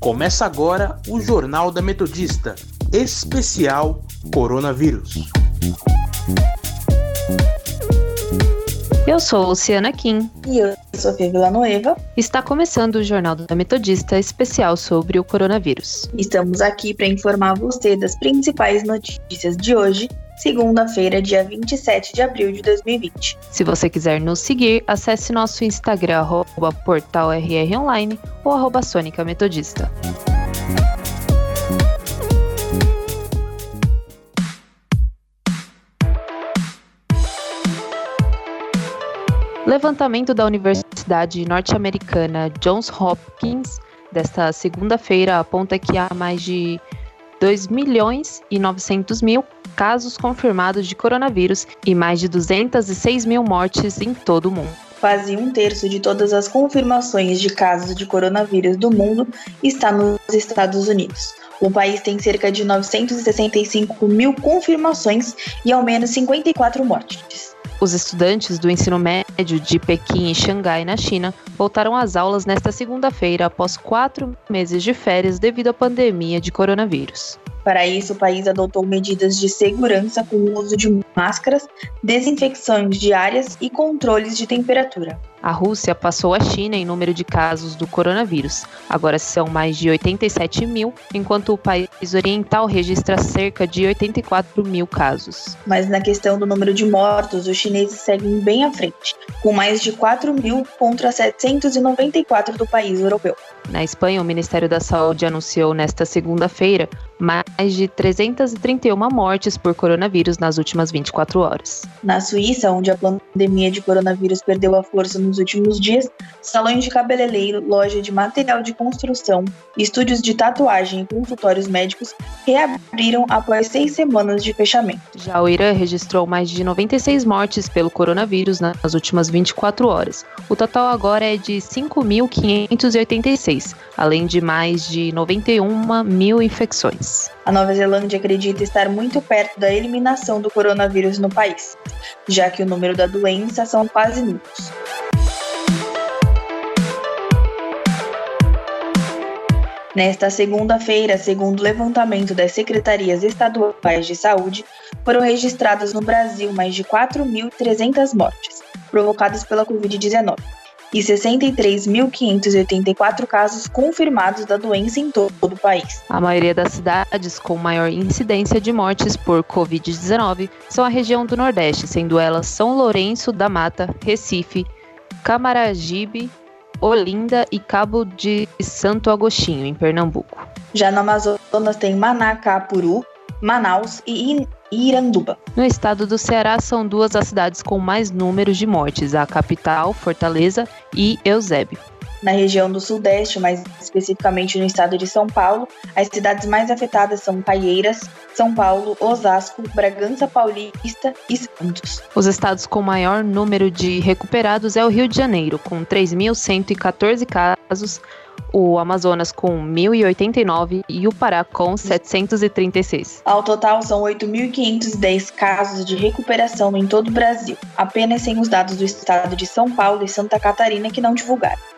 Começa agora o Jornal da Metodista, especial Coronavírus. Eu sou Luciana Kim. E eu sou Fia Villanueva. Está começando o Jornal da Metodista especial sobre o coronavírus. Estamos aqui para informar você das principais notícias de hoje segunda-feira, dia 27 de abril de 2020. Se você quiser nos seguir, acesse nosso Instagram, arroba portalrronline ou arroba Sônica Metodista. Levantamento da Universidade norte-americana Johns Hopkins desta segunda-feira aponta que há mais de 2 milhões e 900 mil casos confirmados de coronavírus e mais de 206 mil mortes em todo o mundo. Quase um terço de todas as confirmações de casos de coronavírus do mundo está nos Estados Unidos. O país tem cerca de 965 mil confirmações e ao menos 54 mortes. Os estudantes do ensino médio de Pequim e Xangai, na China, voltaram às aulas nesta segunda-feira após quatro meses de férias devido à pandemia de coronavírus. Para isso, o país adotou medidas de segurança com o uso de máscaras, desinfecções diárias e controles de temperatura. A Rússia passou a China em número de casos do coronavírus. Agora são mais de 87 mil, enquanto o país oriental registra cerca de 84 mil casos. Mas na questão do número de mortos, os chineses seguem bem à frente, com mais de 4 mil contra 794 do país europeu. Na Espanha, o Ministério da Saúde anunciou nesta segunda-feira mais de 331 mortes por coronavírus nas últimas 24 horas. Na Suíça, onde a pandemia de coronavírus perdeu a força nos últimos dias, salões de cabeleireiro, loja de material de construção, estúdios de tatuagem e consultórios médicos reabriram após seis semanas de fechamento. Já o Irã registrou mais de 96 mortes pelo coronavírus nas últimas 24 horas. O total agora é de 5.586, além de mais de 91 mil infecções. A Nova Zelândia acredita estar muito perto da eliminação do coronavírus no país, já que o número da doença são quase nulos. Nesta segunda-feira, segundo o levantamento das secretarias estaduais de saúde, foram registradas no Brasil mais de 4.300 mortes provocadas pela Covid-19 e 63.584 casos confirmados da doença em todo o país. A maioria das cidades com maior incidência de mortes por Covid-19 são a região do Nordeste, sendo elas São Lourenço da Mata, Recife, Camaragibe, Olinda e Cabo de Santo Agostinho, em Pernambuco. Já no Amazonas tem Manacapuru, Manaus e Iranduba. No estado do Ceará, são duas as cidades com mais números de mortes: a capital, Fortaleza, e Eusébio. Na região do Sudeste, mais especificamente no estado de São Paulo, as cidades mais afetadas são Caieiras, São Paulo, Osasco, Bragança Paulista e Santos. Os estados com maior número de recuperados é o Rio de Janeiro, com 3.114 casos, o Amazonas com 1.089 e o Pará com 736. Ao total, são 8.510 casos de recuperação em todo o Brasil, apenas sem os dados do estado de São Paulo e Santa Catarina que não divulgaram.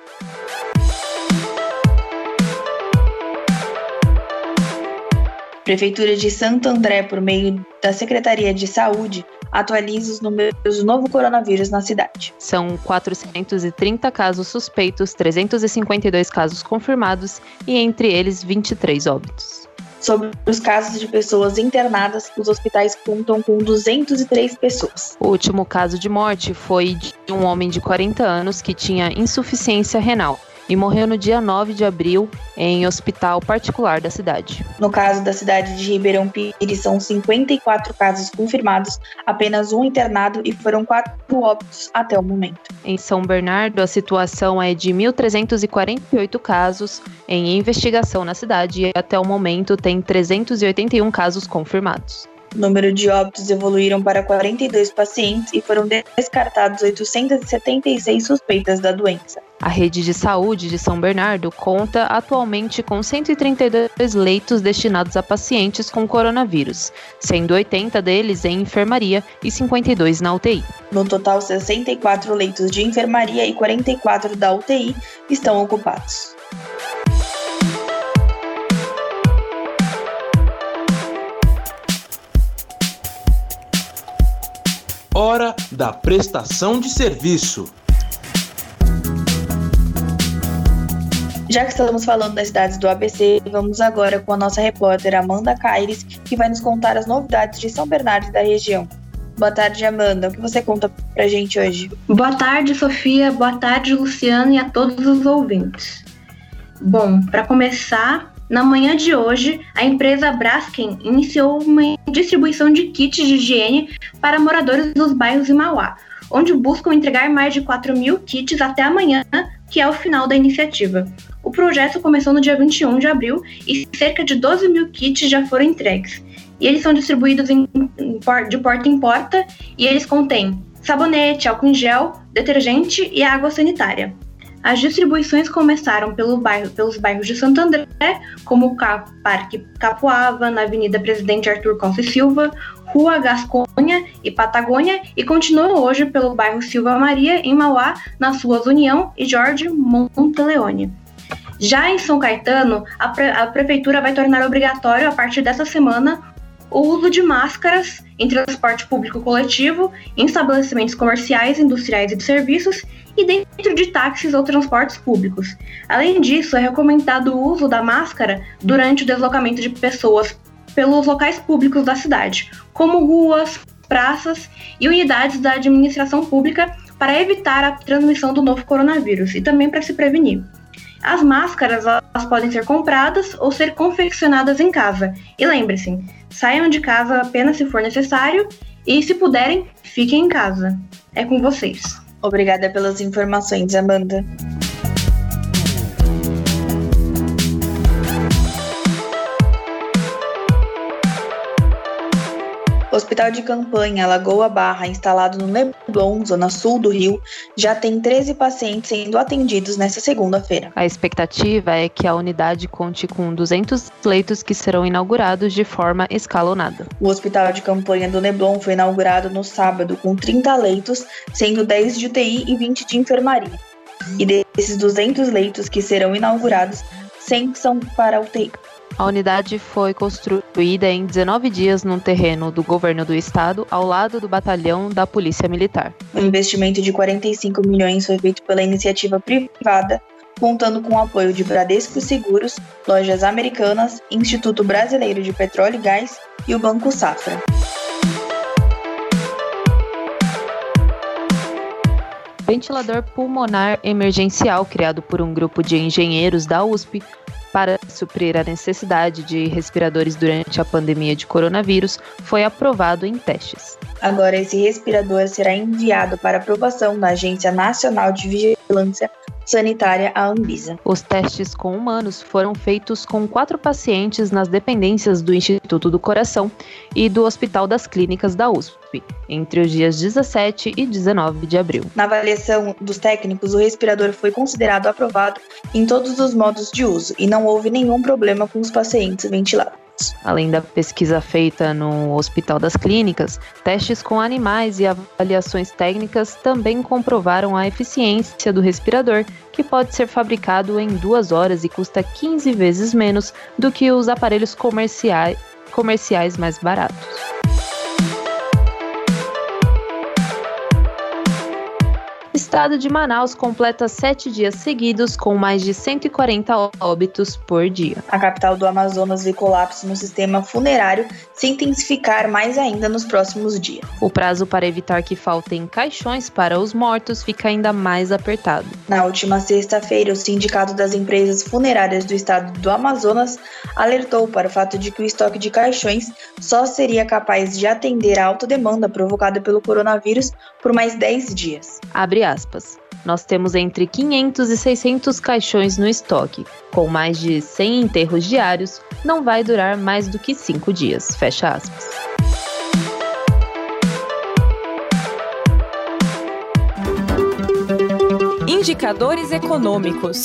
Prefeitura de Santo André, por meio da Secretaria de Saúde, atualiza os números do novo coronavírus na cidade. São 430 casos suspeitos, 352 casos confirmados e entre eles 23 óbitos. Sobre os casos de pessoas internadas, os hospitais contam com 203 pessoas. O último caso de morte foi de um homem de 40 anos que tinha insuficiência renal e morreu no dia 9 de abril em hospital particular da cidade. No caso da cidade de Ribeirão Pires, são 54 casos confirmados, apenas um internado e foram quatro óbitos até o momento. Em São Bernardo, a situação é de 1.348 casos em investigação na cidade e até o momento tem 381 casos confirmados. O número de óbitos evoluíram para 42 pacientes e foram descartados 876 suspeitas da doença. A rede de saúde de São Bernardo conta atualmente com 132 leitos destinados a pacientes com coronavírus, sendo 80 deles em enfermaria e 52 na UTI. No total, 64 leitos de enfermaria e 44 da UTI estão ocupados. Hora da prestação de serviço. Já que estamos falando das cidades do ABC, vamos agora com a nossa repórter Amanda Caires, que vai nos contar as novidades de São Bernardo e da região. Boa tarde, Amanda. O que você conta pra gente hoje? Boa tarde, Sofia. Boa tarde, Luciano e a todos os ouvintes. Bom, para começar, na manhã de hoje, a empresa Braskem iniciou uma distribuição de kits de higiene para moradores dos bairros de Mauá, onde buscam entregar mais de 4 mil kits até amanhã, que é o final da iniciativa. O projeto começou no dia 21 de abril e cerca de 12 mil kits já foram entregues. E eles são distribuídos em, de porta em porta e eles contêm sabonete, álcool em gel, detergente e água sanitária. As distribuições começaram pelo bairro, pelos bairros de Santo André, como Parque Capuava, na Avenida Presidente Arthur Costa e Silva, Rua Gasconha e Patagônia, e continuam hoje pelo bairro Silva Maria, em Mauá, nas ruas União e Jorge Monteleone. Já em São Caetano, a, pre a Prefeitura vai tornar obrigatório, a partir dessa semana, o uso de máscaras em transporte público coletivo, em estabelecimentos comerciais, industriais e de serviços e dentro de táxis ou transportes públicos. Além disso, é recomendado o uso da máscara durante o deslocamento de pessoas pelos locais públicos da cidade, como ruas, praças e unidades da administração pública para evitar a transmissão do novo coronavírus e também para se prevenir. As máscaras elas podem ser compradas ou ser confeccionadas em casa. E lembre-se, saiam de casa apenas se for necessário e, se puderem, fiquem em casa. É com vocês. Obrigada pelas informações, Amanda. Hospital de Campanha Lagoa Barra, instalado no Leblon, zona sul do Rio, já tem 13 pacientes sendo atendidos nesta segunda-feira. A expectativa é que a unidade conte com 200 leitos que serão inaugurados de forma escalonada. O Hospital de Campanha do Leblon foi inaugurado no sábado com 30 leitos, sendo 10 de UTI e 20 de enfermaria. E desses 200 leitos que serão inaugurados, 100 são para UTI. A unidade foi construída em 19 dias num terreno do governo do estado, ao lado do batalhão da Polícia Militar. O investimento de 45 milhões foi feito pela iniciativa privada, contando com o apoio de Bradesco Seguros, lojas americanas, Instituto Brasileiro de Petróleo e Gás e o Banco Safra. Ventilador pulmonar emergencial criado por um grupo de engenheiros da USP para suprir a necessidade de respiradores durante a pandemia de coronavírus foi aprovado em testes. Agora, esse respirador será enviado para aprovação na Agência Nacional de Vigilância sanitária à Anvisa. Os testes com humanos foram feitos com quatro pacientes nas dependências do Instituto do Coração e do Hospital das Clínicas da USP, entre os dias 17 e 19 de abril. Na avaliação dos técnicos, o respirador foi considerado aprovado em todos os modos de uso e não houve nenhum problema com os pacientes ventilados. Além da pesquisa feita no Hospital das Clínicas, testes com animais e avaliações técnicas também comprovaram a eficiência do respirador, que pode ser fabricado em duas horas e custa 15 vezes menos do que os aparelhos comerciais, comerciais mais baratos. Estado de Manaus completa sete dias seguidos com mais de 140 óbitos por dia. A capital do Amazonas vê colapso no sistema funerário se intensificar mais ainda nos próximos dias. O prazo para evitar que faltem caixões para os mortos fica ainda mais apertado. Na última sexta-feira, o Sindicato das Empresas Funerárias do Estado do Amazonas alertou para o fato de que o estoque de caixões só seria capaz de atender a alta demanda provocada pelo coronavírus por mais 10 dias. Abre aspas aspas. Nós temos entre 500 e 600 caixões no estoque. Com mais de 100 enterros diários, não vai durar mais do que 5 dias. Fecha aspas. Indicadores econômicos.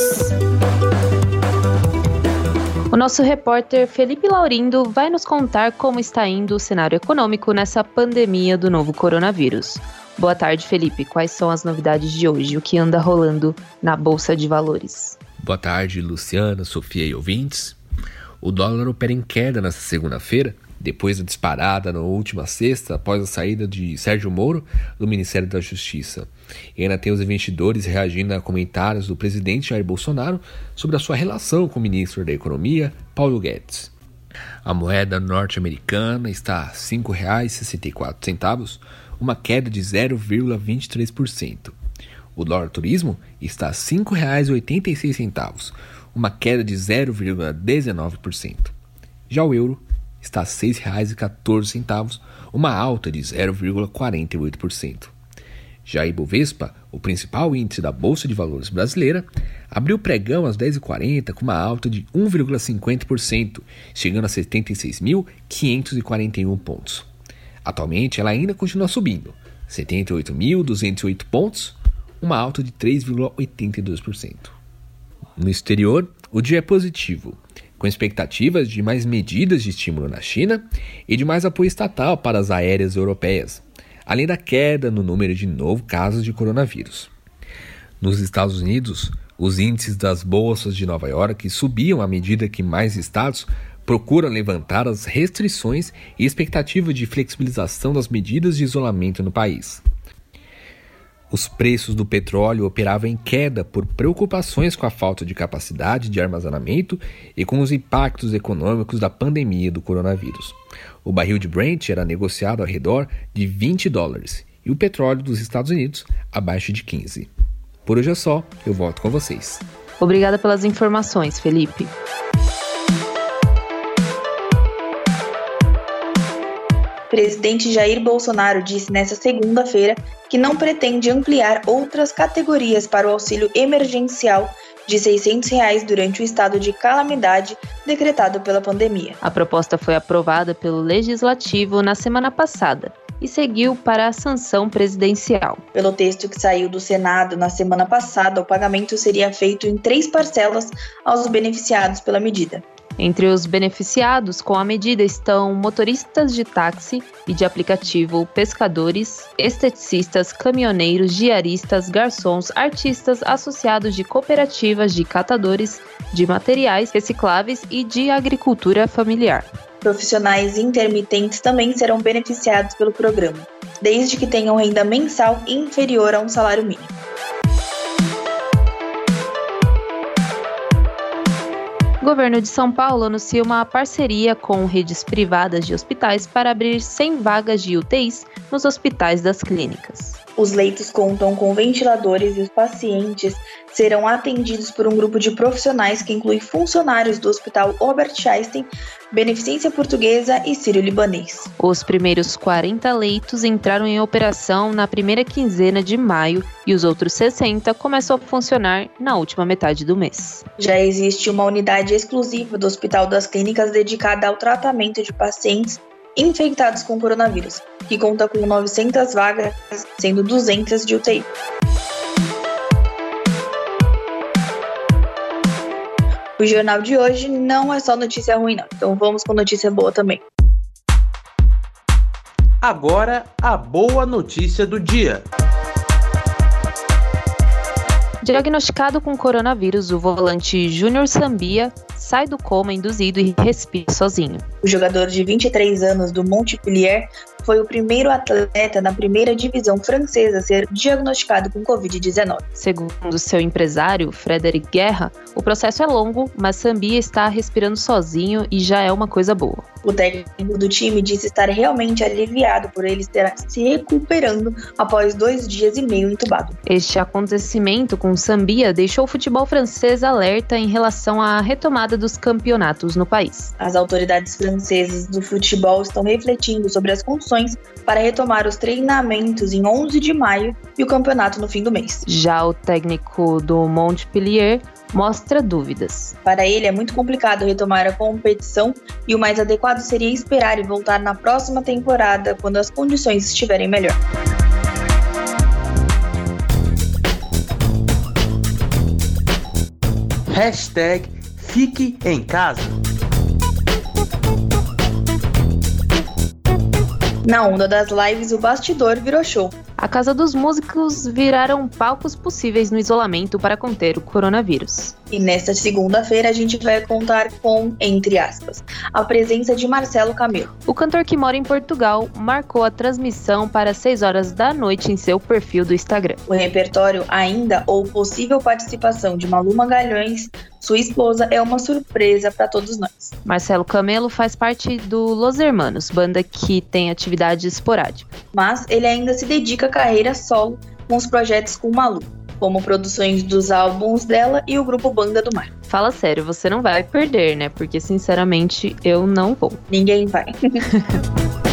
O nosso repórter Felipe Laurindo vai nos contar como está indo o cenário econômico nessa pandemia do novo coronavírus. Boa tarde, Felipe. Quais são as novidades de hoje? O que anda rolando na Bolsa de Valores? Boa tarde, Luciana, Sofia e ouvintes. O dólar opera em queda nesta segunda-feira, depois da disparada na última sexta, após a saída de Sérgio Moro do Ministério da Justiça. E ainda tem os investidores reagindo a comentários do presidente Jair Bolsonaro sobre a sua relação com o ministro da Economia, Paulo Guedes. A moeda norte-americana está a R$ 5,64, uma queda de 0,23%. O dólar turismo está a R$ 5,86, uma queda de 0,19%. Já o euro está a R$ 6,14, uma alta de 0,48%. Já a Ibovespa, o principal índice da Bolsa de Valores brasileira, abriu pregão às 10h40 com uma alta de 1,50%, chegando a 76.541 pontos. Atualmente, ela ainda continua subindo, 78.208 pontos, uma alta de 3,82%. No exterior, o dia é positivo, com expectativas de mais medidas de estímulo na China e de mais apoio estatal para as aéreas europeias, além da queda no número de novos casos de coronavírus. Nos Estados Unidos, os índices das bolsas de Nova York subiam à medida que mais estados procuram levantar as restrições e expectativa de flexibilização das medidas de isolamento no país. Os preços do petróleo operavam em queda por preocupações com a falta de capacidade de armazenamento e com os impactos econômicos da pandemia do coronavírus. O barril de Brent era negociado ao redor de 20 dólares e o petróleo dos Estados Unidos abaixo de 15. Por hoje é só, eu volto com vocês. Obrigada pelas informações, Felipe. Presidente Jair Bolsonaro disse nesta segunda-feira que não pretende ampliar outras categorias para o auxílio emergencial de 600 reais durante o estado de calamidade decretado pela pandemia. A proposta foi aprovada pelo Legislativo na semana passada e seguiu para a sanção presidencial. Pelo texto que saiu do Senado na semana passada, o pagamento seria feito em três parcelas aos beneficiados pela medida. Entre os beneficiados com a medida estão motoristas de táxi e de aplicativo, pescadores, esteticistas, caminhoneiros, diaristas, garçons, artistas, associados de cooperativas de catadores de materiais recicláveis e de agricultura familiar. Profissionais intermitentes também serão beneficiados pelo programa, desde que tenham renda mensal inferior a um salário mínimo. Governo de São Paulo anuncia uma parceria com redes privadas de hospitais para abrir 100 vagas de UTIs nos hospitais das clínicas. Os leitos contam com ventiladores e os pacientes serão atendidos por um grupo de profissionais que inclui funcionários do Hospital Albert Einstein, Beneficência Portuguesa e Sírio-Libanês. Os primeiros 40 leitos entraram em operação na primeira quinzena de maio e os outros 60 começam a funcionar na última metade do mês. Já existe uma unidade exclusiva do Hospital das Clínicas dedicada ao tratamento de pacientes infectados com coronavírus, que conta com 900 vagas, sendo 200 de UTI. O jornal de hoje não é só notícia ruim, não. Então vamos com notícia boa também. Agora, a boa notícia do dia. Diagnosticado com coronavírus, o volante Júnior Sambia sai do coma induzido e respira sozinho. O jogador de 23 anos do Montpellier foi o primeiro atleta na primeira divisão francesa a ser diagnosticado com Covid-19. Segundo seu empresário, Frederic Guerra, o processo é longo, mas Sambia está respirando sozinho e já é uma coisa boa. O técnico do time disse estar realmente aliviado por ele estar se recuperando após dois dias e meio entubado. Este acontecimento com Sambia deixou o futebol francês alerta em relação à retomada dos campeonatos no país. As autoridades francesas do futebol estão refletindo sobre as condições para retomar os treinamentos em 11 de maio e o campeonato no fim do mês. Já o técnico do Montpellier mostra dúvidas. Para ele é muito complicado retomar a competição e o mais adequado seria esperar e voltar na próxima temporada quando as condições estiverem melhor. Hashtag Fique em Casa. Na onda das lives, o bastidor virou show. A Casa dos Músicos viraram palcos possíveis no isolamento para conter o coronavírus. E nesta segunda-feira a gente vai contar com, entre aspas, a presença de Marcelo Camelo. O cantor que mora em Portugal marcou a transmissão para 6 horas da noite em seu perfil do Instagram. O repertório ainda ou possível participação de Malu Magalhães, sua esposa, é uma surpresa para todos nós. Marcelo Camelo faz parte do Los Hermanos, banda que tem atividade esporádica. Mas ele ainda se dedica à carreira solo com os projetos com Malu, como produções dos álbuns dela e o grupo Banda do Mar. Fala sério, você não vai perder, né? Porque sinceramente eu não vou. Ninguém vai.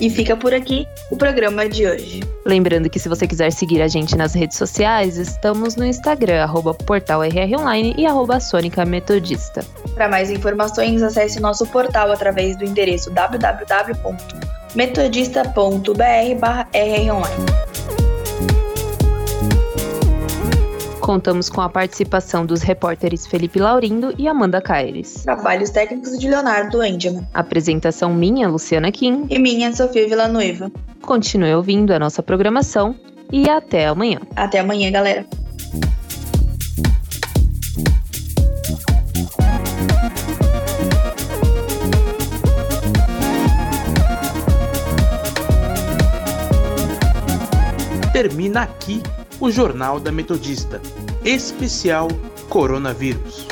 E fica por aqui o programa de hoje. Lembrando que se você quiser seguir a gente nas redes sociais, estamos no Instagram, arroba portalrronline e arroba Sônica Metodista. Para mais informações, acesse nosso portal através do endereço www.metodista.br/rronline. Contamos com a participação dos repórteres Felipe Laurindo e Amanda Caires. Trabalhos técnicos de Leonardo Engelman. Apresentação minha, Luciana Kim. E minha, Sofia Villanueva. Continue ouvindo a nossa programação e até amanhã. Até amanhã, galera. Termina aqui o Jornal da Metodista, especial Coronavírus.